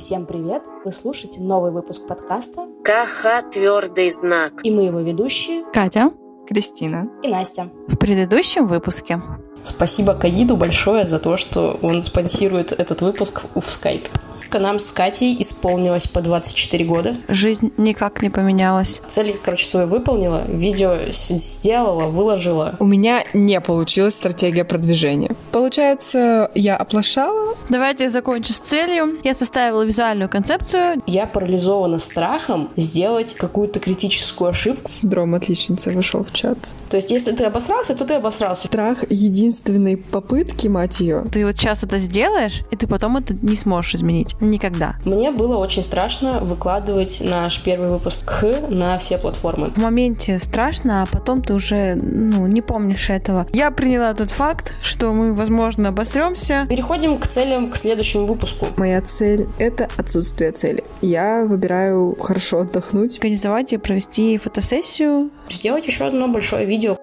Всем привет! Вы слушаете новый выпуск подкаста КХ «Твердый знак». И мы его ведущие Катя, Кристина и Настя. В предыдущем выпуске Спасибо Каиду большое за то, что он спонсирует этот выпуск в Skype. Нам с Катей исполнилось по 24 года. Жизнь никак не поменялась. Цель, короче, свою выполнила, видео сделала, выложила. У меня не получилась стратегия продвижения. Получается, я оплошала. Давайте я закончу с целью. Я составила визуальную концепцию. Я парализована страхом сделать какую-то критическую ошибку. Синдром отличницы вышел в чат. То есть, если ты обосрался, то ты обосрался. Страх единственной попытки, мать ее. Ты вот сейчас это сделаешь, и ты потом это не сможешь изменить. Никогда. Мне было очень страшно выкладывать наш первый выпуск Х на все платформы. В моменте страшно, а потом ты уже ну, не помнишь этого. Я приняла тот факт, что мы, возможно, обосремся. Переходим к целям к следующему выпуску. Моя цель — это отсутствие цели. Я выбираю хорошо отдохнуть. Организовать и провести фотосессию. Сделать еще одно большое видео.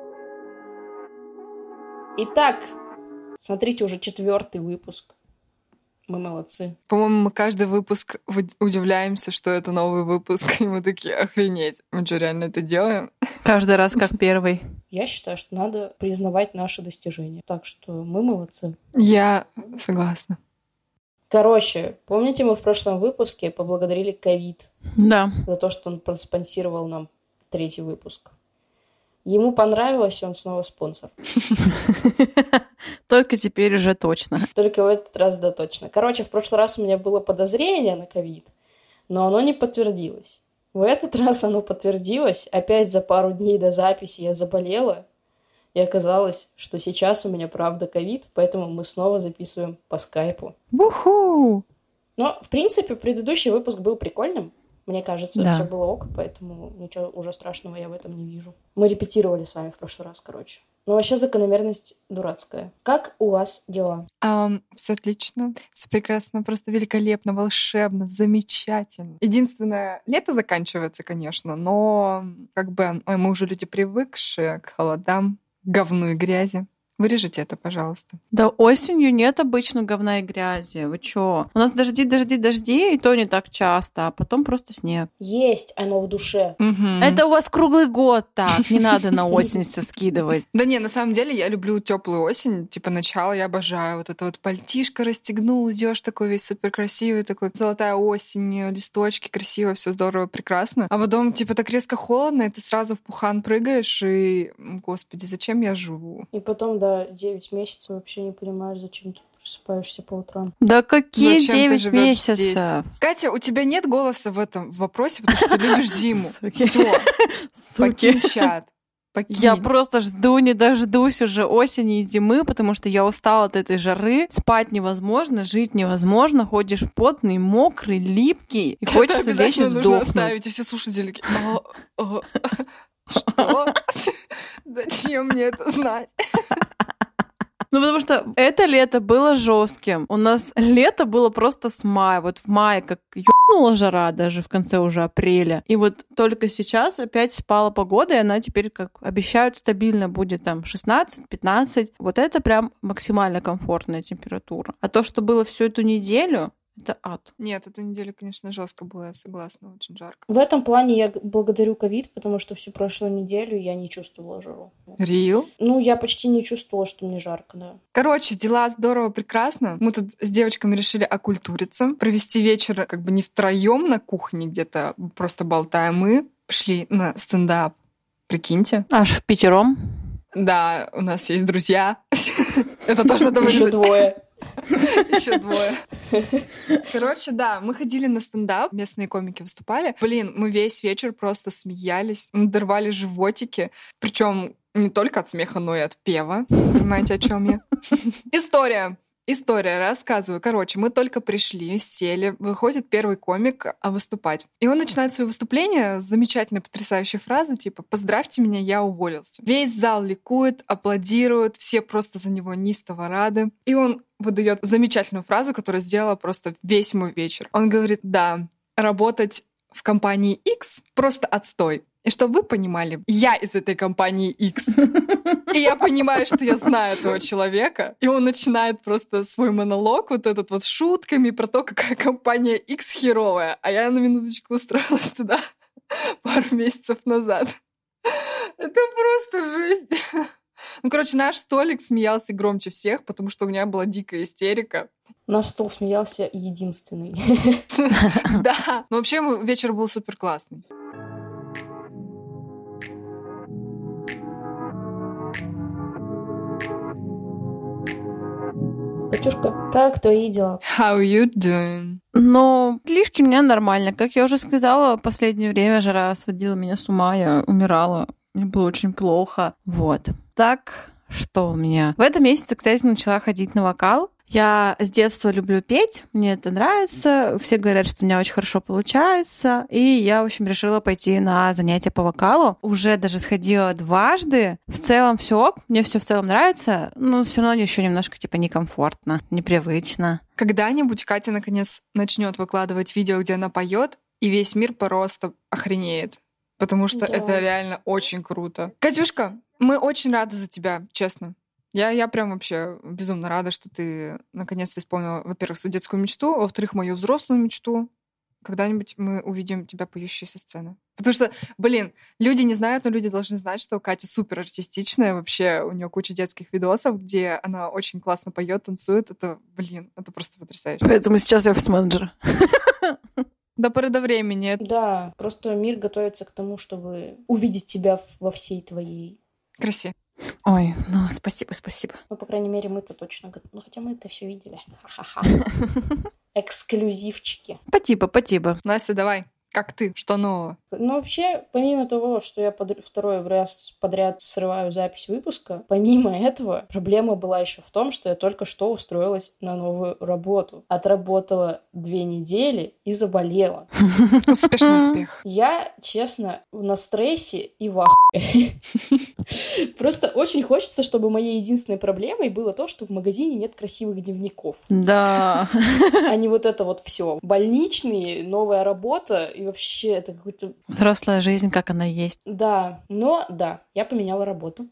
Итак, смотрите уже четвертый выпуск. Мы молодцы. По-моему, мы каждый выпуск удивляемся, что это новый выпуск, и мы такие, охренеть, мы что, реально это делаем? Каждый раз как первый. Я считаю, что надо признавать наши достижения. Так что мы молодцы. Я согласна. Короче, помните, мы в прошлом выпуске поблагодарили ковид? Да. За то, что он проспонсировал нам третий выпуск. Ему понравилось, и он снова спонсор. Только теперь уже точно. Только в этот раз, да, точно. Короче, в прошлый раз у меня было подозрение на ковид, но оно не подтвердилось. В этот раз оно подтвердилось. Опять за пару дней до записи я заболела. И оказалось, что сейчас у меня правда ковид, поэтому мы снова записываем по скайпу. Уху! Но, в принципе, предыдущий выпуск был прикольным. Мне кажется, Да. все было ок, поэтому ничего уже страшного я в этом не вижу. Мы репетировали с вами в прошлый раз, короче. Но вообще закономерность дурацкая. Как у вас дела? все отлично, все прекрасно, просто великолепно, волшебно, замечательно. Единственное, лето заканчивается, конечно, но как бы ой, мы уже люди привыкшие к холодам, говну и грязи. Вырежите это, пожалуйста. Да осенью нет обычно говна и грязи. Вы чё? У нас дожди, дожди, дожди, и то не так часто, а потом просто снег. Есть оно в душе. Мгм. Это у вас круглый год так. Не надо на осень все скидывать. Да не, на самом деле я люблю теплую осень, типа начало я обожаю. Вот это вот пальтишко расстегнул, идешь такой весь супер красивый, такой золотая осень, листочки, красиво, все здорово, прекрасно. А потом типа так резко холодно, и ты сразу в пухан прыгаешь, и, господи, зачем я живу? И потом, да, 9 месяцев вообще не понимаешь, зачем ты просыпаешься по утрам. Да какие Зачем ты 9 живёшь месяцев? здесь? Катя, у тебя нет голоса в этом вопросе, потому что ты любишь зиму. Все, покинь чат. Покинь. Я просто жду, не дождусь уже осени и зимы, потому что я устала от этой жары. Спать невозможно, жить невозможно. Ходишь потный, мокрый, липкий, и хочется лечь и обязательно нужно сдохнуть. оставить, и все слушатели такие, «А, а, Что? Зачем мне это знать? Ну, потому что это лето было жестким. У нас лето было просто с мая. Вот в мае как ёбнула жара даже в конце уже апреля. И вот только сейчас опять спала погода, и она теперь, как обещают, стабильно будет там 16-15. Вот это прям максимально комфортная температура. А то, что было всю эту неделю, это ад. Нет, эту неделю, конечно, жестко было, я согласна, очень жарко. В этом плане я благодарю ковид, потому что всю прошлую неделю я не чувствовала жару. Рил? Ну, я почти не чувствовала, что мне жарко, да. Короче, дела здорово, прекрасно. Мы тут с девочками решили окультуриться, провести вечер как бы не втроем на кухне где-то, просто болтаем. Мы пошли на стендап. Прикиньте. Аж в пятером. Да, у нас есть друзья. Это тоже надо Еще вырезать. двое. Еще двое. Короче, да, мы ходили на стендап, местные комики выступали. Блин, мы весь вечер просто смеялись, надорвали животики. Причем не только от смеха, но и от пева. Понимаете, о чем я? История. История, рассказываю. Короче, мы только пришли, сели, выходит первый комик а, выступать. И он начинает свое выступление с замечательной, потрясающей фразы, типа «Поздравьте меня, я уволился». Весь зал ликует, аплодирует, все просто за него неистово рады. И он выдает замечательную фразу, которая сделала просто весь мой вечер. Он говорит «Да, работать в компании X просто отстой. И чтобы вы понимали, я из этой компании X. И я понимаю, что я знаю этого человека. И он начинает просто свой монолог вот этот вот шутками про то, какая компания X херовая. А я на минуточку устроилась туда пару месяцев назад. Это просто жесть. Ну, короче, наш столик смеялся громче всех, потому что у меня была дикая истерика. Наш стол смеялся единственный. Да. Но вообще вечер был супер классный. Катюшка, как твои дела? How you doing? Но слишком меня нормально. Как я уже сказала, последнее время жара сводила меня с ума, я умирала. Мне было очень плохо. Вот. Так, что у меня? В этом месяце, кстати, начала ходить на вокал. Я с детства люблю петь, мне это нравится, все говорят, что у меня очень хорошо получается, и я, в общем, решила пойти на занятия по вокалу. Уже даже сходила дважды. В целом все ок, мне все в целом нравится, но все равно еще немножко типа некомфортно, непривычно. Когда-нибудь Катя наконец начнет выкладывать видео, где она поет, и весь мир просто охренеет. Потому что Да. это реально очень круто. Катюшка, мы очень рады за тебя, честно. Я, я прям вообще безумно рада, что ты наконец-то исполнила, во-первых, свою детскую мечту, а во-вторых, мою взрослую мечту. Когда-нибудь мы увидим тебя поющей со сцены. Потому что, блин, люди не знают, но люди должны знать, что Катя супер артистичная. Вообще, у нее куча детских видосов, где она очень классно поет, танцует. Это, блин, это просто потрясающе. Поэтому сейчас я офис-менеджер. До поры до времени. Да, просто мир готовится к тому, чтобы увидеть тебя во всей твоей... Красе. Ой, ну спасибо, спасибо. Ну, по крайней мере, мы-то точно готовы. Ну, хотя мы это все видели. Ха-ха-ха. Эксклюзивчики. Спасибо, спасибо. Настя, давай. Как ты? Что нового? Ну, вообще, помимо того, что я под- второй раз подряд срываю запись выпуска, помимо этого, проблема была еще в том, что я только что устроилась на новую работу. Отработала две недели и заболела. Успешный успех. Я, честно, на стрессе и в ахуе. Просто очень хочется, чтобы моей единственной проблемой было то, что в магазине нет красивых дневников. Да. А не вот это вот все. Больничные, новая работа и вообще это какой-то... Взрослая жизнь, как она есть. Да, но да, я поменяла работу.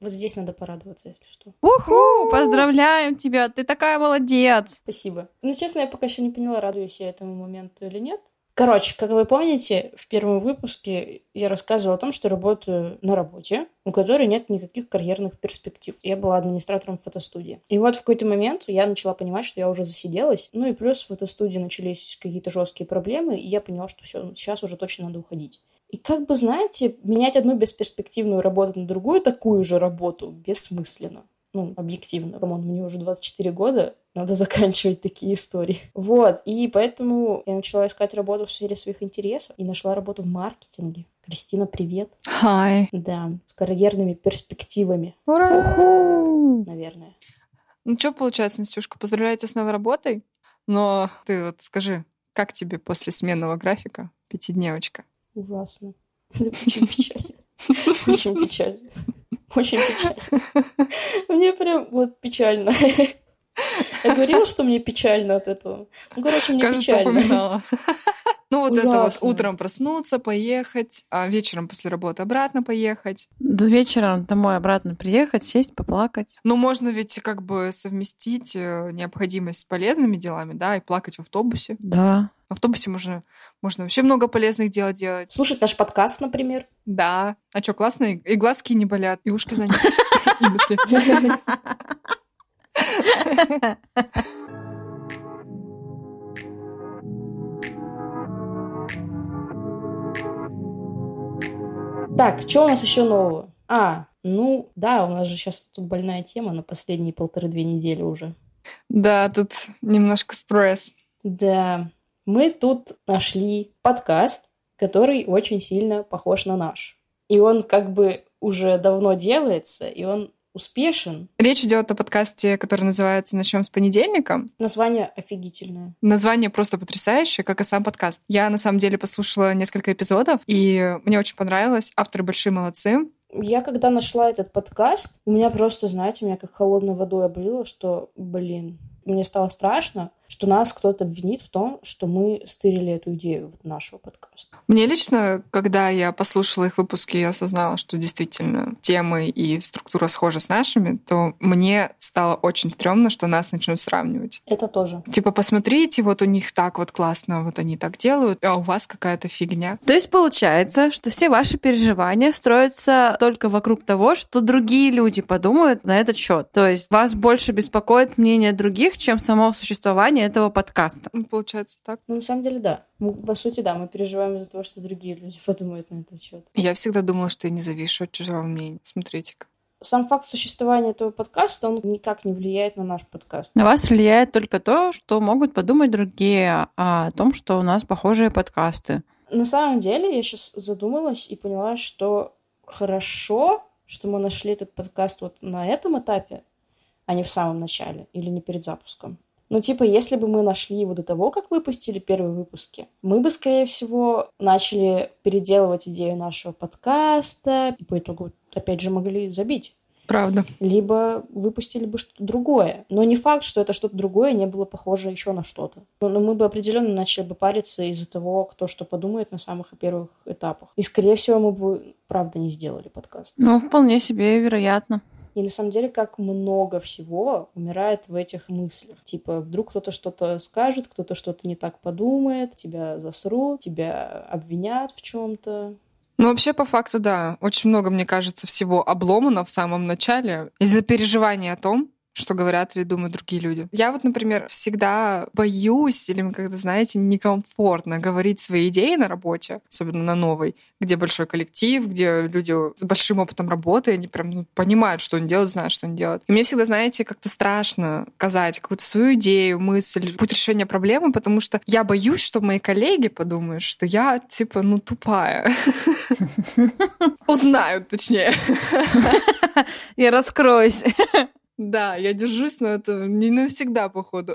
Вот здесь надо порадоваться, если что. Уху! Поздравляем тебя! Ты такая молодец! Спасибо. Ну, честно, я пока еще не поняла, радуюсь я этому моменту или нет. Короче, как вы помните, в первом выпуске я рассказывала о том, что работаю на работе, у которой нет никаких карьерных перспектив. Я была администратором фотостудии. И вот в какой-то момент я начала понимать, что я уже засиделась. Ну и плюс в фотостудии начались какие-то жесткие проблемы, и я поняла, что все, сейчас уже точно надо уходить. И как бы, знаете, менять одну бесперспективную работу на другую такую же работу бессмысленно. Ну, объективно. Come on, мне уже 24 года, надо заканчивать такие истории. Вот, и поэтому я начала искать работу в сфере своих интересов и нашла работу в маркетинге. Кристина, привет. Хай. Да, с карьерными перспективами, Ура! Уху! наверное. Ну что получается, Настюшка, поздравляю тебя с новой работой. Но ты вот скажи, как тебе после сменного графика пятидневочка? Ужасно. Очень печально. Очень печально. Очень печально. Мне прям вот печально. Я говорила, что мне печально от этого. Ну, короче, мне Кажется, печально. упоминала. Ну вот это вот Ужасно. утром проснуться, поехать, а вечером после работы обратно поехать. До вечера домой обратно приехать, сесть, поплакать. Но можно ведь как бы совместить э, необходимость с полезными делами, да, и плакать в автобусе. Да. В автобусе можно, можно вообще много полезных дел делать. Слушать наш подкаст, например. Да. А что, классно? И и глазки не болят, и ушки заняты. Так, что у нас еще нового? А, ну, да, у нас же сейчас тут больная тема на последние полторы-две недели уже. Да, тут немножко стресс. Да, мы тут нашли подкаст, который очень сильно похож на наш. И он как бы уже давно делается, и он успешен. Речь идет о подкасте, который называется «Начнем с понедельника». Название офигительное. Название просто потрясающее, как и сам подкаст. Я на самом деле послушала несколько эпизодов, и мне очень понравилось. Авторы большие молодцы. Я когда нашла этот подкаст, у меня просто, знаете, меня как холодной водой облило, что, блин, мне стало страшно, что нас кто-то обвинит в том, что мы стырили эту идею нашего подкаста. Мне лично, когда я послушала их выпуски и осознала, что действительно темы и структура схожи с нашими, то мне стало очень стрёмно, что нас начнут сравнивать. Это тоже. Типа, посмотрите, вот у них так вот классно, вот они так делают, а у вас какая-то фигня. То есть получается, что все ваши переживания строятся только вокруг того, что другие люди подумают на этот счет. То есть вас больше беспокоит мнение других, чем само существование этого подкаста. Ну, Получается так. Ну, на самом деле, да. Мы, по сути, да, мы переживаем из-за того, что другие люди подумают на этот счет. Я всегда думала, что я не завишу от чужого мнения. Смотрите-ка. Сам факт существования этого подкаста, он никак не влияет на наш подкаст. На вас влияет только то, что могут подумать другие о том, что у нас похожие подкасты. На самом деле, я сейчас задумалась и поняла, что хорошо, что мы нашли этот подкаст вот на этом этапе, а не в самом начале или не перед запуском. Ну, типа, если бы мы нашли его до того, как выпустили первые выпуски, мы бы, скорее всего, начали переделывать идею нашего подкаста, и по итогу, опять же, могли забить. Правда. Либо выпустили бы что-то другое. Но не факт, что это что-то другое не было похоже еще на что-то. Но но мы бы определенно начали бы париться из-за того, кто что подумает на самых первых этапах. И, скорее всего, мы бы, правда, не сделали подкаст. Ну, вполне себе вероятно. И на самом деле, как много всего умирает в этих мыслях. Типа, вдруг кто-то что-то скажет, кто-то что-то не так подумает, тебя засрут, тебя обвинят в чем-то. Ну, вообще, по факту, да. Очень много, мне кажется, всего обломано в самом начале из-за переживания о том, что говорят или думают другие люди. Я вот, например, всегда боюсь или, когда, знаете, некомфортно говорить свои идеи на работе, особенно на новой, где большой коллектив, где люди с большим опытом работы, они прям ну, понимают, что они делают, знают, что они делают. И мне всегда, знаете, как-то страшно сказать какую-то свою идею, мысль, путь решения проблемы, потому что я боюсь, что мои коллеги подумают, что я, типа, ну, тупая. Узнают, точнее. И раскроюсь. Да, я держусь, но это не навсегда, походу.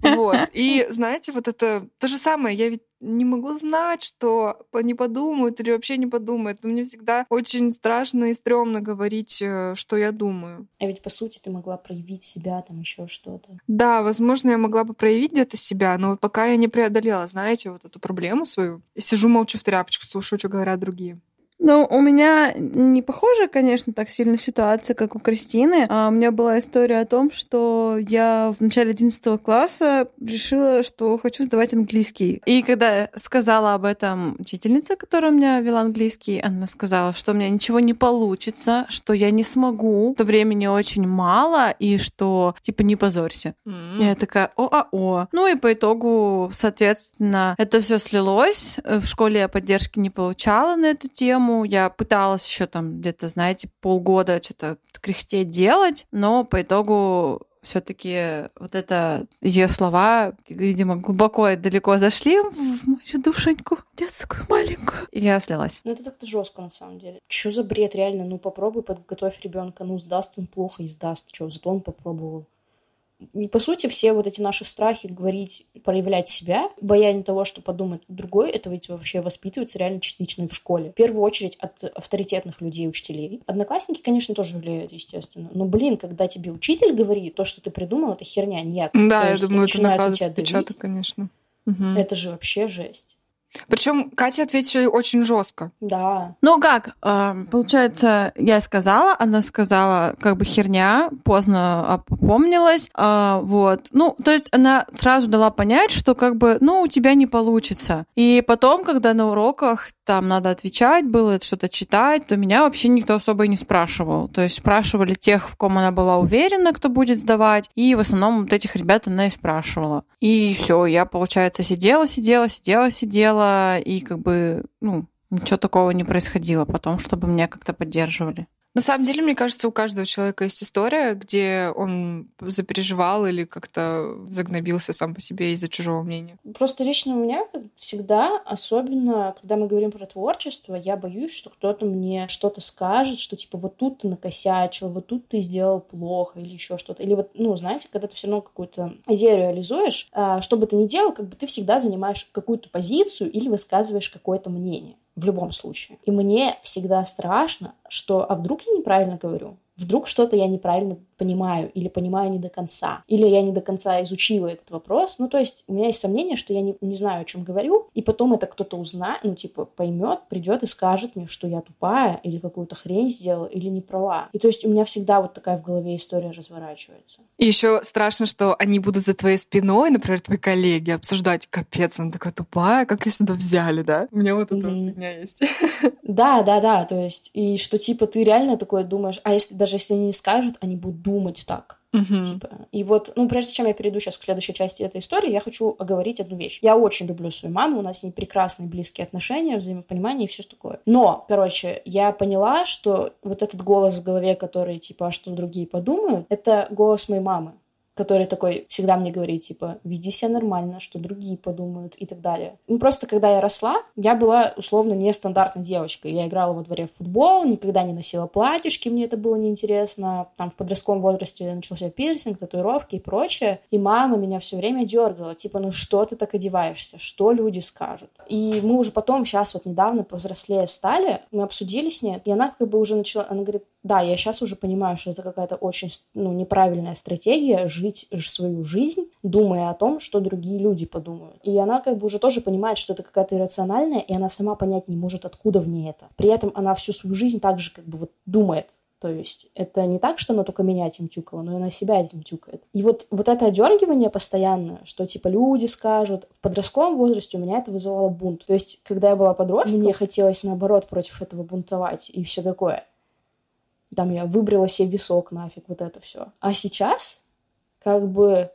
Вот. И знаете, вот это то же самое. Я ведь не могу знать, что они подумают или вообще не подумают. Но мне всегда очень страшно и стрёмно говорить, э, что я думаю. А ведь, по сути, ты могла проявить себя, там еще что-то. Да, возможно, я могла бы проявить где-то себя, но вот пока я не преодолела, знаете, вот эту проблему свою, сижу молчу в тряпочку, слушаю, что говорят другие. Ну, у меня не похожая, конечно, так сильно ситуация, как у Кристины. А у меня была история о том, что я в начале 11 класса решила, что хочу сдавать английский. И когда сказала об этом учительнице, которая у меня вела английский, она сказала, что у меня ничего не получится, что я не смогу, что времени очень мало, и что, типа, не позорься. М. Я такая, о-а-о. Ну и по итогу, соответственно, это все слилось. В школе я поддержки не получала на эту тему. Я пыталась еще там где-то, знаете, полгода что-то кряхтеть делать, но по итогу все-таки вот это ее слова, видимо, глубоко и далеко зашли в мою душеньку детскую маленькую. И я слилась. Ну, это так-то жестко, на самом деле. Что за бред, реально? Ну, попробуй подготовь ребенка. Ну, сдаст он плохо и сдаст. Что, зато он попробовал. И, по сути, все вот эти наши страхи говорить, проявлять себя, боязнь того, что подумает другой, это ведь вообще воспитывается реально частично в школе. В первую очередь от авторитетных людей, учителей. Одноклассники, конечно, тоже влияют, естественно. Но, блин, когда тебе учитель говорит, то, что ты придумал, это херня. Нет. Да, То я думаю, это накладывает отпечаток, конечно. Мгм. Это же вообще жесть. Причем Катя ответила очень жестко. Да. Ну как, а, получается, я сказала, она сказала, как бы херня, поздно опомнилась, а, вот. Ну, то есть она сразу дала понять, что как бы, ну, у тебя не получится. И потом, когда на уроках там надо отвечать было, что-то читать, то меня вообще никто особо и не спрашивал. То есть спрашивали тех, в ком она была уверена, кто будет сдавать, и в основном вот этих ребят она и спрашивала. И все, я, получается, сидела, сидела, сидела, сидела, и как бы, ну, ничего такого не происходило потом, чтобы меня как-то поддерживали. На самом деле, мне кажется, у каждого человека есть история, где он запереживал или как-то загнобился сам по себе из-за чужого мнения. Просто лично у меня всегда, особенно когда мы говорим про творчество, я боюсь, что кто-то мне что-то скажет, что типа вот тут ты накосячил, вот тут ты сделал плохо или еще что-то. Или вот, ну, знаете, когда ты все равно какую-то идею реализуешь, а, что бы ты ни делал, как бы ты всегда занимаешь какую-то позицию или высказываешь какое-то мнение в любом случае. И мне всегда страшно, что, а вдруг я неправильно говорю? Вдруг что-то я неправильно понимаю или понимаю не до конца, или я не до конца изучила этот вопрос. Ну, то есть у меня есть сомнение, что я не, не знаю, о чем говорю, и потом это кто-то узнает, ну, типа, поймет, придет и скажет мне, что я тупая или какую-то хрень сделала, или не права. И то есть у меня всегда вот такая в голове история разворачивается. И еще страшно, что они будут за твоей спиной, например, твои коллеги, обсуждать, капец, она такая тупая, как ее сюда взяли, да? У меня вот эта mm-hmm. фигня есть. Да, да, да, то есть, и что, типа, ты реально такое думаешь, а если даже если они не скажут, они будут думать так. Uh-huh. Типа. И вот, ну, прежде чем я перейду сейчас к следующей части этой истории, я хочу оговорить одну вещь. Я очень люблю свою маму, у нас с ней прекрасные близкие отношения, взаимопонимание и все такое. Но, короче, я поняла, что вот этот голос в голове, который, типа, а что другие подумают, это голос моей мамы который такой всегда мне говорит, типа, веди себя нормально, что другие подумают и так далее. Ну, просто когда я росла, я была условно нестандартной девочкой. Я играла во дворе в футбол, никогда не носила платьишки, мне это было неинтересно. Там в подростковом возрасте начался пирсинг, татуировки и прочее. И мама меня все время дергала, типа, ну что ты так одеваешься, что люди скажут. И мы уже потом, сейчас вот недавно повзрослее стали, мы обсудили с ней, и она как бы уже начала, она говорит, да, я сейчас уже понимаю, что это какая-то очень ну, неправильная стратегия жить свою жизнь, думая о том, что другие люди подумают. И она как бы уже тоже понимает, что это какая-то иррациональная, и она сама понять не может, откуда в ней это. При этом она всю свою жизнь также как бы вот думает, то есть это не так, что она только меня этим тюкала, но и она себя этим тюкает. И вот, вот это одергивание постоянное, что типа люди скажут, в подростковом возрасте у меня это вызывало бунт. То есть, когда я была подростком, мне хотелось наоборот против этого бунтовать и все такое. Там я выбрала себе висок нафиг, вот это все. А сейчас как бы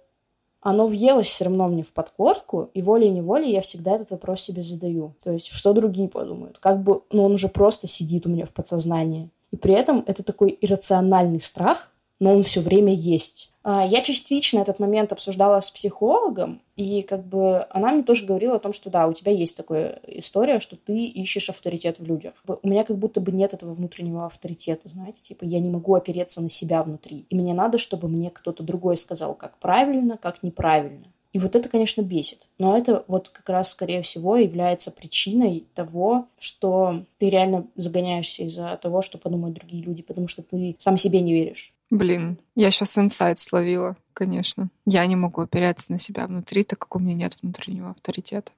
оно въелось все равно мне в подкорку, и волей-неволей я всегда этот вопрос себе задаю. То есть, что другие подумают? Как бы, ну, он уже просто сидит у меня в подсознании. И при этом это такой иррациональный страх, но он все время есть. А, я частично этот момент обсуждала с психологом, и как бы она мне тоже говорила о том, что да, у тебя есть такая история, что ты ищешь авторитет в людях. У меня как будто бы нет этого внутреннего авторитета, знаете, типа я не могу опереться на себя внутри. И мне надо, чтобы мне кто-то другой сказал, как правильно, как неправильно. И вот это, конечно, бесит. Но это вот как раз, скорее всего, является причиной того, что ты реально загоняешься из-за того, что подумают другие люди, потому что ты сам себе не веришь. Блин, я сейчас инсайт словила, конечно. Я не могу опереться на себя внутри, так как у меня нет внутреннего авторитета.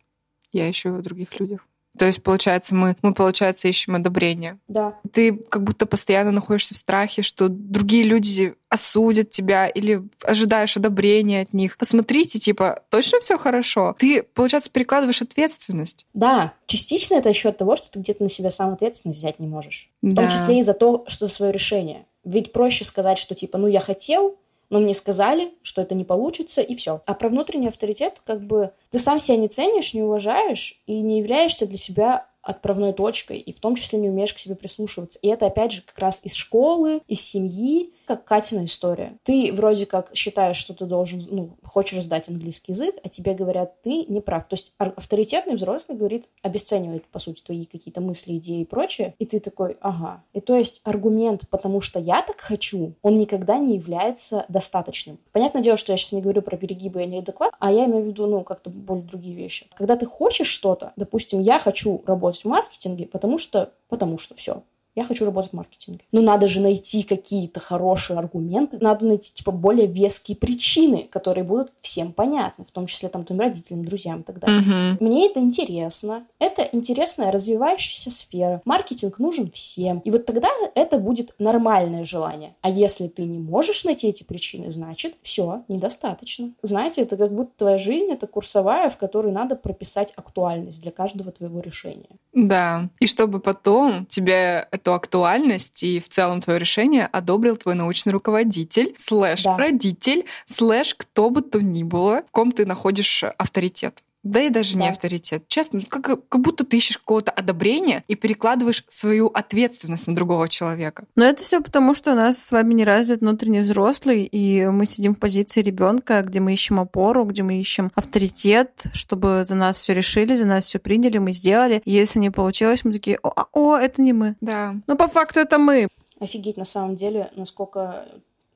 Я ищу его в других людях. То есть, получается, мы, мы, получается, ищем одобрение. Да. Ты как будто постоянно находишься в страхе, что другие люди осудят тебя или ожидаешь одобрения от них. Посмотрите, типа, точно все хорошо? Ты, получается, перекладываешь ответственность. Да, частично это еще от того, что ты где-то на себя сам ответственность взять не можешь. В да. том числе и за то, что за свое решение. Ведь проще сказать, что типа, ну я хотел, но мне сказали, что это не получится, и все. А про внутренний авторитет, как бы, ты сам себя не ценишь, не уважаешь и не являешься для себя отправной точкой, и в том числе не умеешь к себе прислушиваться. И это, опять же, как раз из школы, из семьи, как Катина история. Ты вроде как считаешь, что ты должен, ну, хочешь сдать английский язык, а тебе говорят, ты не прав. То есть авторитетный взрослый говорит, обесценивает, по сути, твои какие-то мысли, идеи и прочее, и ты такой, ага. И то есть аргумент, потому что я так хочу, он никогда не является достаточным. Понятное дело, что я сейчас не говорю про перегибы и неадекват, а я имею в виду, ну, как-то более другие вещи. Когда ты хочешь что-то, допустим, я хочу работать в маркетинге, потому что, потому что все, я хочу работать в маркетинге. Но надо же найти какие-то хорошие аргументы, надо найти, типа, более веские причины, которые будут всем понятны, в том числе, там, твоим родителям, друзьям и так далее. Uh-huh. Мне это интересно. Это интересная, развивающаяся сфера. Маркетинг нужен всем. И вот тогда это будет нормальное желание. А если ты не можешь найти эти причины, значит, все, недостаточно. Знаете, это как будто твоя жизнь — это курсовая, в которой надо прописать актуальность для каждого твоего решения. Да. И чтобы потом тебе эту актуальность и в целом твое решение одобрил твой научный руководитель, слэш да. родитель, слэш кто бы то ни было, в ком ты находишь авторитет. Да и даже да. не авторитет. Честно, как, как будто ты ищешь какого-то одобрения и перекладываешь свою ответственность на другого человека. Но это все потому, что у нас с вами не развит внутренний взрослый, и мы сидим в позиции ребенка, где мы ищем опору, где мы ищем авторитет, чтобы за нас все решили, за нас все приняли, мы сделали. И если не получилось, мы такие, о, о, это не мы. Да. Но по факту это мы. Офигеть, на самом деле, насколько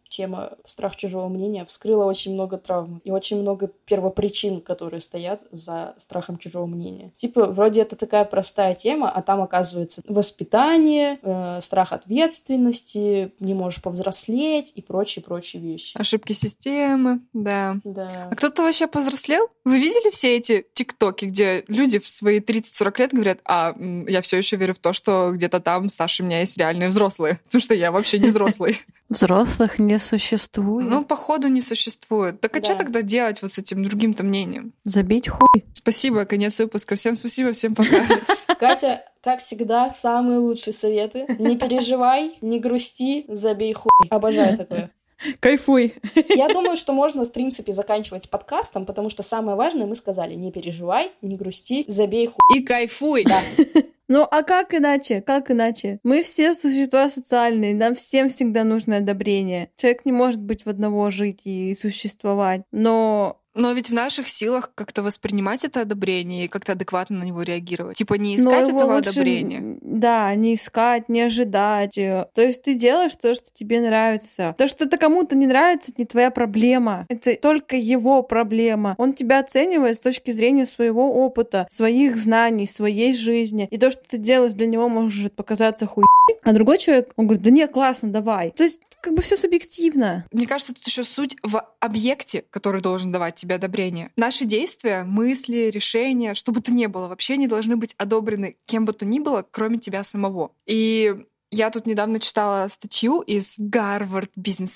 тема страх чужого мнения вскрыла очень много травм и очень много первопричин, которые стоят за страхом чужого мнения. Типа, вроде это такая простая тема, а там оказывается воспитание, э, страх ответственности, не можешь повзрослеть и прочие-прочие вещи. Ошибки системы, да. Да. А кто-то вообще повзрослел? Вы видели все эти тиктоки, где люди в свои 30-40 лет говорят, а я все еще верю в то, что где-то там старше меня есть реальные взрослые, потому что я вообще не взрослый. Взрослых не существует. Ну, походу, не существует. Так а что Да. тогда делать вот с этим другим-то мнением? Забить хуй. Спасибо, конец выпуска. Всем спасибо, всем пока. Катя, как всегда, самые лучшие советы. Не переживай, не грусти, забей хуй. Обожаю такое. Кайфуй. Я думаю, что можно, в принципе, заканчивать подкастом, потому что самое важное мы сказали. Не переживай, не грусти, забей хуй. И кайфуй! Да. Ну, а как иначе? Как иначе? Мы все существа социальные, нам всем всегда нужно одобрение. Человек не может быть в одного жить и существовать. Но Но ведь в наших силах как-то воспринимать это одобрение и как-то адекватно на него реагировать. Типа не искать этого лучше, одобрения. Да, не искать, не ожидать. э. То есть ты делаешь то, что тебе нравится. То, что это кому-то не нравится, это не твоя проблема. Это только его проблема. Он тебя оценивает с точки зрения своего опыта, своих знаний, своей жизни. И то, что ты делаешь для него, может показаться хуй. А другой человек, он говорит, да не, классно, давай. То есть как бы все субъективно. Мне кажется, тут еще суть в объекте, который должен давать тебе одобрение. Наши действия, мысли, решения, что бы то ни было, вообще не должны быть одобрены кем бы то ни было, кроме тебя самого. И я тут недавно читала статью из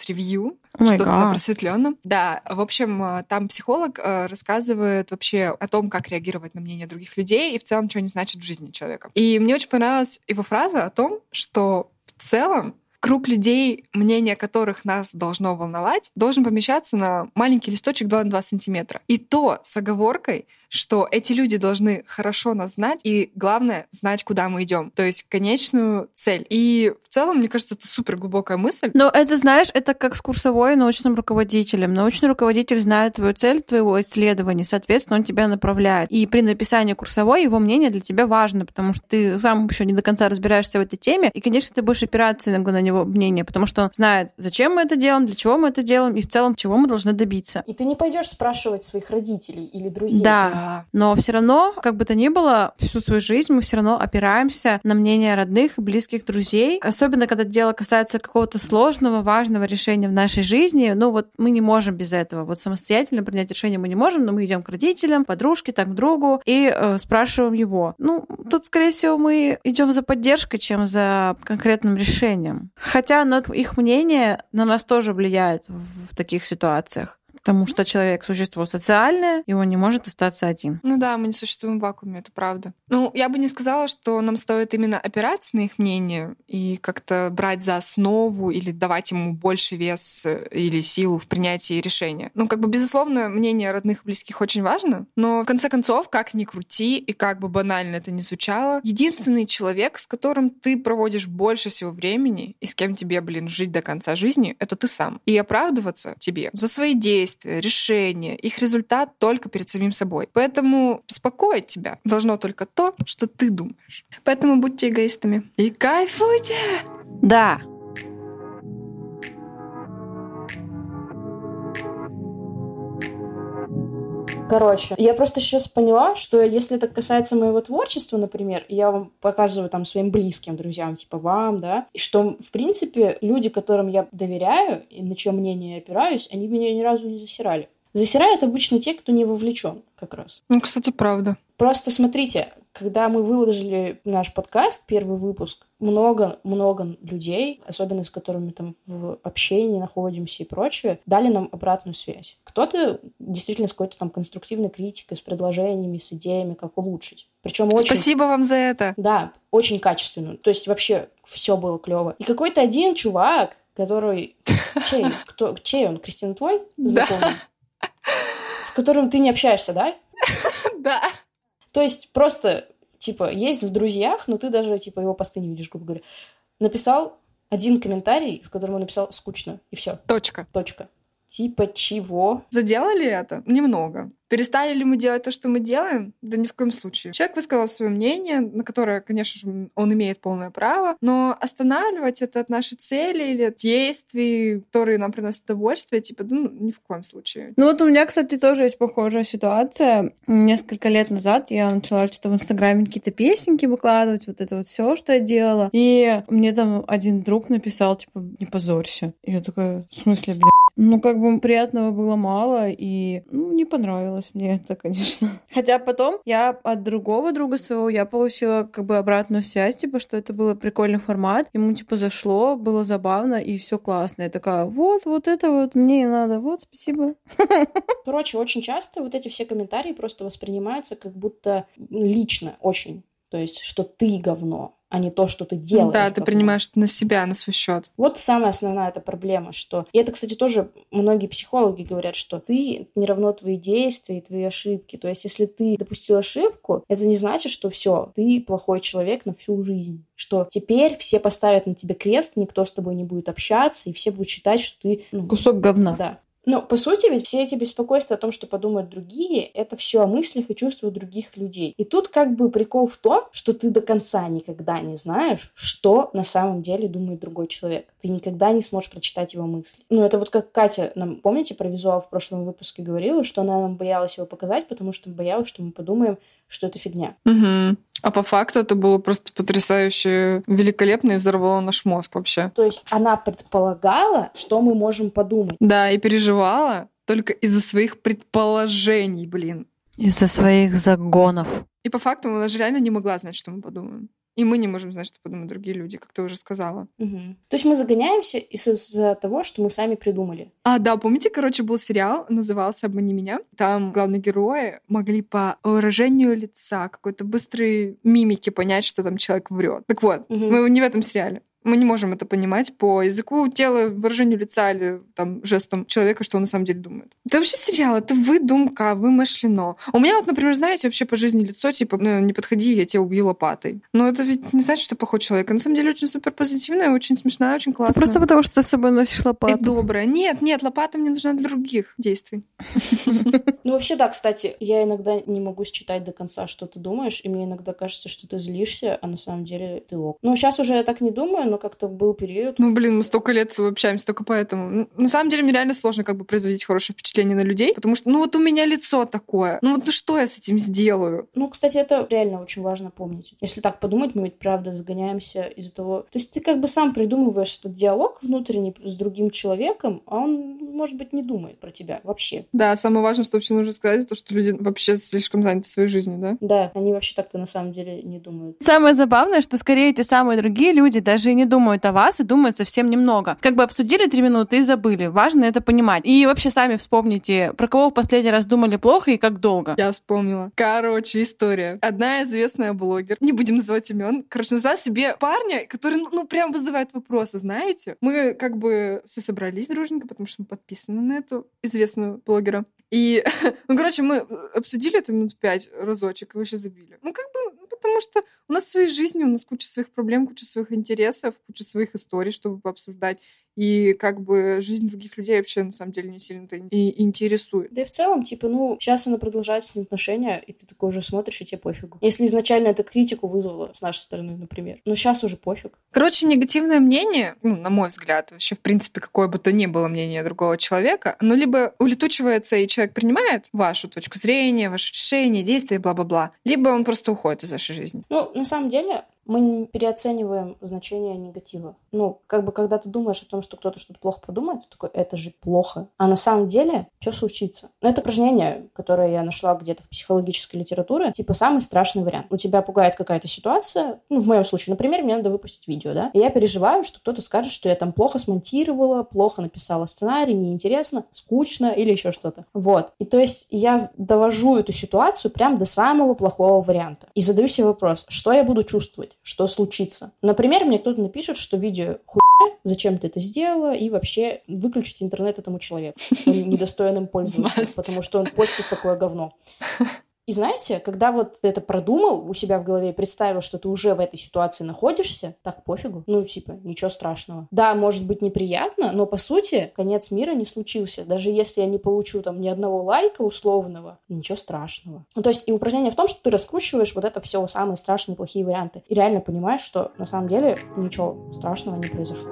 Review, О май что-то на просветленном. Да, в общем, э, там психолог э, рассказывает вообще о том, как реагировать на мнение других людей и в целом, что они значат в жизни человека. И мне очень понравилась его фраза о том, что в целом круг людей, мнение которых нас должно волновать, должен помещаться на маленький листочек 2 на 2 сантиметра. И то с оговоркой, что эти люди должны хорошо нас знать и, главное, знать, куда мы идем. То есть конечную цель. И в целом, мне кажется, это супер глубокая мысль. Но это, знаешь, это как с курсовой научным руководителем. Научный руководитель знает твою цель, твоего исследования, соответственно, он тебя направляет. И при написании курсовой его мнение для тебя важно, потому что ты сам еще не до конца разбираешься в этой теме, и, конечно, ты будешь опираться иногда на него мнение, потому что он знает, зачем мы это делаем, для чего мы это делаем, и в целом, чего мы должны добиться. И ты не пойдешь спрашивать своих родителей или друзей. Да. Да. Но все равно, как бы то ни было, всю свою жизнь мы все равно опираемся на мнение родных и близких друзей. Особенно, когда дело касается какого-то сложного, важного решения в нашей жизни. Ну вот мы не можем без этого. Вот самостоятельно принять решение мы не можем, но мы идем к родителям, подружке, так к другу и э, спрашиваем его. Ну, тут, скорее всего, мы идем за поддержкой, чем за конкретным решением. Хотя на их мнение на нас тоже влияет в, в таких ситуациях. Потому что человек существо социальное, и он не может остаться один. Ну да, мы не существуем в вакууме, это правда. Ну, я бы не сказала, что нам стоит именно опираться на их мнение и как-то брать за основу или давать ему больше вес э, или силу в принятии решения. Ну, как бы, безусловно, мнение родных и близких очень важно, но в конце концов, как ни крути и как бы банально это ни звучало, единственный человек, с которым ты проводишь больше всего времени и с кем тебе, блин, жить до конца жизни, это ты сам. И оправдываться тебе за свои действия, решения, их результат только перед самим собой. Поэтому беспокоить тебя должно только то, что ты думаешь. Поэтому будьте эгоистами. И кайфуйте! Да, Короче, я просто сейчас поняла, что если это касается моего творчества, например, я вам показываю там своим близким друзьям, типа вам, да, и что, в принципе, люди, которым я доверяю и на чье мнение я опираюсь, они меня ни разу не засирали. Засирают обычно те, кто не вовлечен как раз. Ну, кстати, правда. Просто смотрите, когда мы выложили наш подкаст, первый выпуск, много-много людей, особенно с которыми там в общении находимся и прочее, дали нам обратную связь. Кто-то действительно с какой-то там конструктивной критикой, с предложениями, с идеями, как улучшить. Причем очень... Спасибо вам за это. Да, очень качественно. То есть вообще все было клево. И какой-то один чувак, который... Чей? Кто? Чей он? Кристина твой? Да. Знакомый? С которым ты не общаешься, да? Да. То есть просто, типа, есть в друзьях, но ты даже, типа, его посты не видишь, грубо говоря. Написал один комментарий, в котором он написал «скучно», и все, Точка. точка. Типа чего? Заделали это? Немного. Перестали ли мы делать то, что мы делаем? Да ни в коем случае. Человек высказал свое мнение, на которое, конечно же, он имеет полное право, но останавливать это от нашей цели или действий, которые нам приносят удовольствие, типа, ну, ни в коем случае. Ну вот у меня, кстати, тоже есть похожая ситуация. Несколько лет назад я начала что-то в Инстаграме какие-то песенки выкладывать, вот это вот все, что я делала. И мне там один друг написал, типа, не позорься. И я такая, в смысле, блядь? Ну, как бы приятного было мало, и ну, не понравилось мне это, конечно. Хотя потом я от другого друга своего я получила как бы обратную связь, типа, что это был прикольный формат. Ему, типа, зашло, было забавно, и все классно. Я такая, вот, вот это вот мне и надо, вот, спасибо. Короче, очень часто вот эти все комментарии просто воспринимаются как будто лично очень. То есть, что ты говно, а не то, что ты делаешь. Да, ты принимаешь это на себя, на свой счет. Вот самая основная эта проблема, что... И это, кстати, тоже многие психологи говорят, что ты не равно твои действия и твои ошибки. То есть, если ты допустил ошибку, это не значит, что все, ты плохой человек на всю жизнь. Что теперь все поставят на тебе крест, никто с тобой не будет общаться, и все будут считать, что ты... Ну, Кусок говна. Да. Но, по сути, ведь все эти беспокойства о том, что подумают другие, это все о мыслях и чувствах других людей. И тут как бы прикол в том, что ты до конца никогда не знаешь, что на самом деле думает другой человек. Ты никогда не сможешь прочитать его мысли. Ну, это вот как Катя нам, помните, про визуал в прошлом выпуске говорила, что она нам боялась его показать, потому что боялась, что мы подумаем, что это фигня. Угу. А по факту это было просто потрясающе великолепно и взорвало наш мозг вообще. То есть она предполагала, что мы можем подумать. Да, и переживала только из-за своих предположений, блин. Из-за своих загонов. И по факту она же реально не могла знать, что мы подумаем. И мы не можем знать, что подумают другие люди, как ты уже сказала. Угу. То есть мы загоняемся из-за того, что мы сами придумали. А, да, помните, короче, был сериал, назывался «Обмани меня». Там главные герои могли по выражению лица, какой-то быстрой мимики понять, что там человек врет. Так вот, угу. мы не в этом сериале. Мы не можем это понимать по языку тела, выражению лица или там жестам человека, что он на самом деле думает. Это вообще сериал, это выдумка, вымышлено. У меня вот, например, знаете, вообще по жизни лицо, типа, ну, не подходи, я тебя убью лопатой. Но это ведь не значит, что плохой человек. А на самом деле очень супер позитивная, очень смешная, очень классная. Это просто потому, что ты с собой носишь лопату. И добрая. Нет, нет, лопата мне нужна для других действий. Ну, вообще, да, кстати, я иногда не могу считать до конца, что ты думаешь, и мне иногда кажется, что ты злишься, а на самом деле ты ок. Ну, сейчас уже я так не думаю, но как-то был период. Ну, блин, мы столько лет общаемся только поэтому. На самом деле, мне реально сложно как бы производить хорошее впечатление на людей, потому что, ну, вот у меня лицо такое. Ну, вот ну что я с этим сделаю? Ну, кстати, это реально очень важно помнить. Если так подумать, мы ведь правда загоняемся из-за того... То есть ты как бы сам придумываешь этот диалог внутренний с другим человеком, а он, может быть, не думает про тебя вообще. Да, самое важное, что вообще нужно сказать, то, что люди вообще слишком заняты своей жизнью, да? Да, они вообще так-то на самом деле не думают. Самое забавное, что скорее эти самые другие люди даже и не думают о вас и думают совсем немного. Как бы обсудили три минуты и забыли. Важно это понимать. И вообще сами вспомните, про кого в последний раз думали плохо и как долго. Я вспомнила. Короче, история. Одна известная блогер, не будем называть имен, короче, назвала себе парня, который, ну, ну, прям вызывает вопросы, знаете? Мы как бы все собрались дружненько, потому что мы подписаны на эту известную блогера. И, ну, короче, мы обсудили это минут пять разочек и вообще забили. Ну, как бы, потому что у нас своей жизни, у нас куча своих проблем, куча своих интересов, куча своих историй, чтобы пообсуждать. И как бы жизнь других людей вообще на самом деле не сильно-то и интересует. Да и в целом, типа, ну, сейчас она продолжает с ним отношения, и ты такой уже смотришь, и тебе пофигу. Если изначально это критику вызвало с нашей стороны, например, но сейчас уже пофиг. Короче, негативное мнение, ну, на мой взгляд, вообще, в принципе, какое бы то ни было мнение другого человека, ну, либо улетучивается, и человек принимает вашу точку зрения, ваше решение, действия, бла-бла-бла, либо он просто уходит из вашей жизни. Ну, на самом деле, мы переоцениваем значение негатива. Ну, как бы, когда ты думаешь о том, что кто-то что-то плохо подумает, ты такой, это же плохо. А на самом деле, что случится? Ну, это упражнение, которое я нашла где-то в психологической литературе, типа самый страшный вариант. У тебя пугает какая-то ситуация, ну, в моем случае, например, мне надо выпустить видео, да, и я переживаю, что кто-то скажет, что я там плохо смонтировала, плохо написала сценарий, неинтересно, скучно или еще что-то. Вот. И то есть я довожу эту ситуацию прям до самого плохого варианта. И задаю себе вопрос, что я буду чувствовать? Что случится. Например, мне кто-то напишет, что видео хуйня, зачем ты это сделала, и вообще выключить интернет этому человеку. Он недостоин им пользоваться, потому что он постит такое говно. И знаете, когда вот это продумал у себя в голове и представил, что ты уже в этой ситуации находишься, так пофигу. Ну, типа, ничего страшного. Да, может быть неприятно, но по сути конец мира не случился. Даже если я не получу там ни одного лайка условного, ничего страшного. Ну, то есть и упражнение в том, что ты раскручиваешь вот это все самые страшные плохие варианты. И реально понимаешь, что на самом деле ничего страшного не произошло.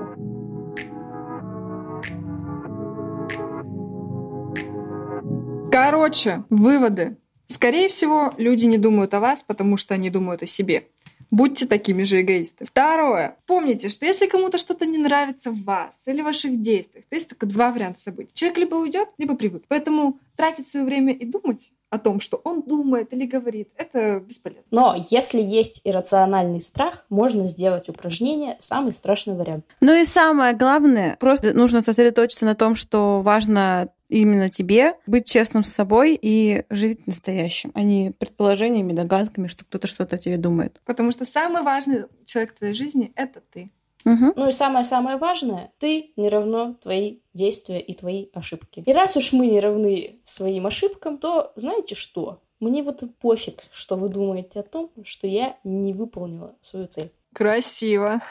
Короче, выводы. Скорее всего, люди не думают о вас, потому что они думают о себе. Будьте такими же эгоисты. Второе. Помните, что если кому-то что-то не нравится в вас или в ваших действиях, то есть только два варианта событий. Человек либо уйдет, либо привык. Поэтому тратить свое время и думать о том, что он думает или говорит, это бесполезно. Но если есть иррациональный страх, можно сделать упражнение «Самый страшный вариант». Ну и самое главное, просто нужно сосредоточиться на том, что важно именно тебе быть честным с собой и жить настоящим, а не предположениями, догадками, что кто-то что-то о тебе думает. Потому что самый важный человек в твоей жизни — это ты. Угу. Ну и самое-самое важное, ты не равно твои действия и твои ошибки. И раз уж мы не равны своим ошибкам, то знаете что? Мне вот пофиг, что вы думаете о том, что я не выполнила свою цель. Красиво.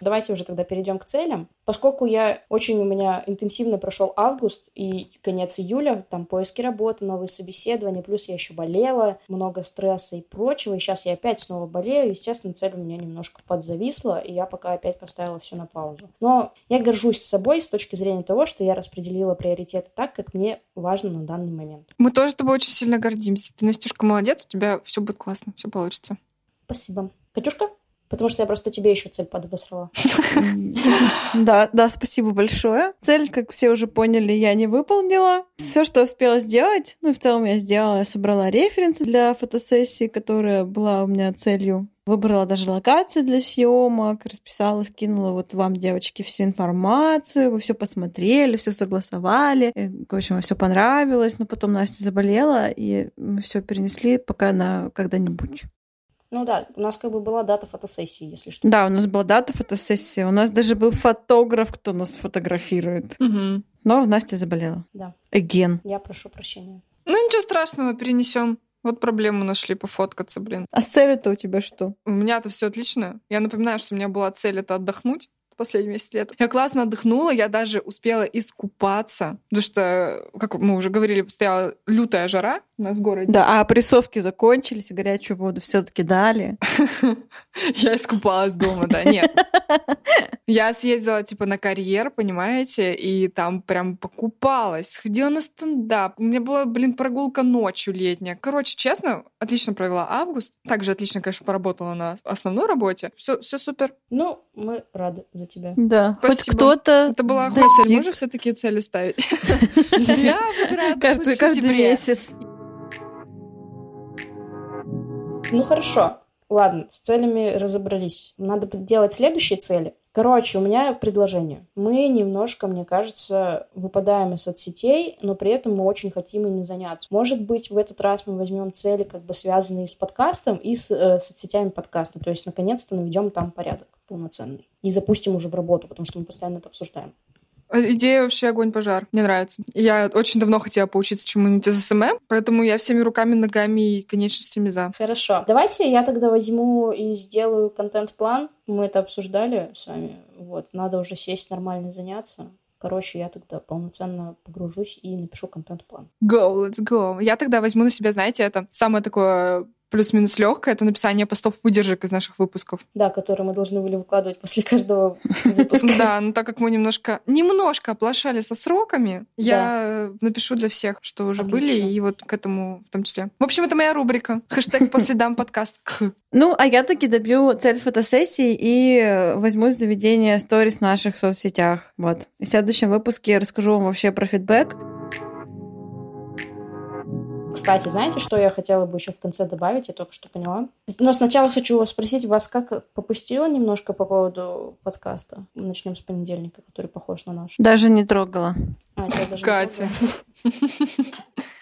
Давайте уже тогда перейдем к целям. Поскольку я очень у меня интенсивно прошел август и конец июля, там поиски работы, новые собеседования, плюс я еще болела, много стресса и прочего, и сейчас я опять снова болею, естественно, цель у меня немножко подзависла, и я пока опять поставила все на паузу. Но я горжусь собой с точки зрения того, что я распределила приоритеты так, как мне важно на данный момент. Мы тоже тобой очень сильно гордимся. Ты, Настюшка, молодец, у тебя все будет классно, все получится. Спасибо. Катюшка? Потому что я просто тебе еще цель подобосрала. Да, да, спасибо большое. Цель, как все уже поняли, я не выполнила. Все, что успела сделать, ну и в целом я сделала, я собрала референсы для фотосессии, которая была у меня целью. Выбрала даже локации для съемок, расписала, скинула вот вам, девочки, всю информацию, вы все посмотрели, все согласовали. И, в общем, все понравилось, но потом Настя заболела, и мы все перенесли пока на когда-нибудь. Ну да, у нас как бы была дата фотосессии, если что. Да, у нас была дата фотосессии. У нас даже был фотограф, кто нас фотографирует. Угу. Но Настя заболела. Да. Again. Я прошу прощения. Ну ничего страшного, перенесем. Вот проблему нашли пофоткаться, блин. А с целью-то у тебя что? У меня-то все отлично. Я напоминаю, что у меня была цель это отдохнуть последние месяц лет. Я классно отдохнула, я даже успела искупаться, потому что, как мы уже говорили, стояла лютая жара у нас в городе. Да, а прессовки закончились, и горячую воду все таки дали. Я искупалась дома, да, нет. Я съездила, типа, на карьер, понимаете, и там прям покупалась, ходила на стендап. У меня была, блин, прогулка ночью летняя. Короче, честно, отлично провела август. Также отлично, конечно, поработала на основной работе. Все, все супер. Ну, мы рады за тебя. Да, хоть Спасибо. кто-то Это была охота, достиг. Можешь все такие цели ставить? Я выбираю каждый, месяц. Ну хорошо. Ладно, с целями разобрались. Надо делать следующие цели. Короче, у меня предложение. Мы немножко, мне кажется, выпадаем из соцсетей, но при этом мы очень хотим ими заняться. Может быть, в этот раз мы возьмем цели, как бы связанные с подкастом и с э, соцсетями подкаста. То есть, наконец-то наведем там порядок полноценный. И запустим уже в работу, потому что мы постоянно это обсуждаем. А Идея вообще огонь-пожар. Мне нравится. Я очень давно хотела поучиться чему-нибудь из SMM, поэтому я всеми руками, ногами и конечностями за. Хорошо. Давайте я тогда возьму и сделаю контент-план. Мы это обсуждали с вами. Вот, надо уже сесть нормально заняться. Короче, я тогда полноценно погружусь и напишу контент-план. Go, let's go. Я тогда возьму на себя, знаете, это самое такое плюс-минус легкое, это написание постов выдержек из наших выпусков. Да, которые мы должны были выкладывать после каждого выпуска. Да, но так как мы немножко, немножко оплошали со сроками, я напишу для всех, что уже были, и вот к этому в том числе. В общем, это моя рубрика. Хэштег по следам подкаст. Ну, а я таки добью цель фотосессии и э, возьмусь за ведение сторис в наших соцсетях. Вот. В следующем выпуске я расскажу вам вообще про фидбэк. Кстати, знаете, что я хотела бы еще в конце добавить? Я только что поняла. Но сначала хочу вас спросить, вас как попустило немножко по поводу подкаста? Начнем с понедельника, который похож на наш. Даже не трогала. А, тебя даже Катя.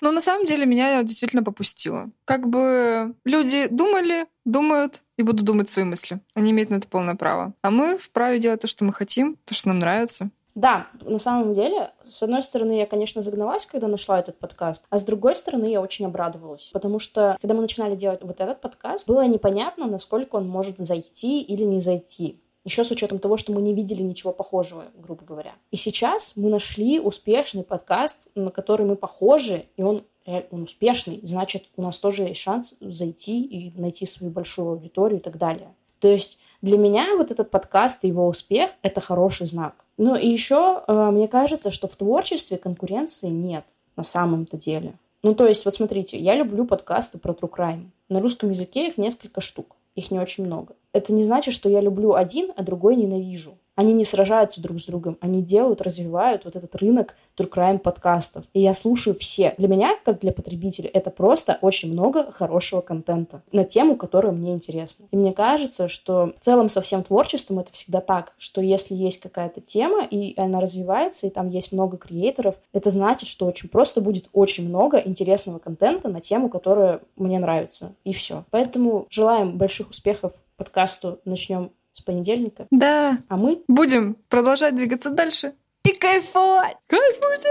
Ну, на самом деле, меня действительно попустило. Как бы люди думали, думают и будут думать свои мысли. Они имеют на это полное право. А мы вправе делать то, что мы хотим, то, что нам нравится. Да, на самом деле, с одной стороны, я, конечно, загналась, когда нашла этот подкаст, а с другой стороны, я очень обрадовалась, потому что, когда мы начинали делать вот этот подкаст, было непонятно, насколько он может зайти или не зайти. Еще с учетом того, что мы не видели ничего похожего, грубо говоря. И сейчас мы нашли успешный подкаст, на который мы похожи, и он он успешный, значит, у нас тоже есть шанс зайти и найти свою большую аудиторию и так далее. То есть для меня вот этот подкаст и его успех — это хороший знак. Ну и еще э, мне кажется, что в творчестве конкуренции нет на самом-то деле. Ну то есть вот смотрите, я люблю подкасты про true crime. На русском языке их несколько штук, их не очень много. Это не значит, что я люблю один, а другой ненавижу. Они не сражаются друг с другом, они делают, развивают вот этот рынок true crime подкастов. И я слушаю все. Для меня, как для потребителя, это просто очень много хорошего контента на тему, которая мне интересна. И мне кажется, что в целом со всем творчеством это всегда так, что если есть какая-то тема, и она развивается, и там есть много креаторов, это значит, что очень просто будет очень много интересного контента на тему, которая мне нравится. И все. Поэтому желаем больших успехов подкасту. Начнем с понедельника. Да. А мы будем продолжать двигаться дальше и кайфовать. Кайфуйте!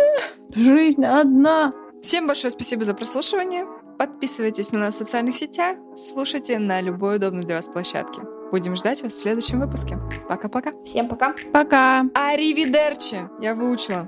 Жизнь одна. Всем большое спасибо за прослушивание. Подписывайтесь на нас в социальных сетях, слушайте на любой удобной для вас площадке. Будем ждать вас в следующем выпуске. Пока-пока. Всем пока. Пока. Аривидерчи. Я выучила.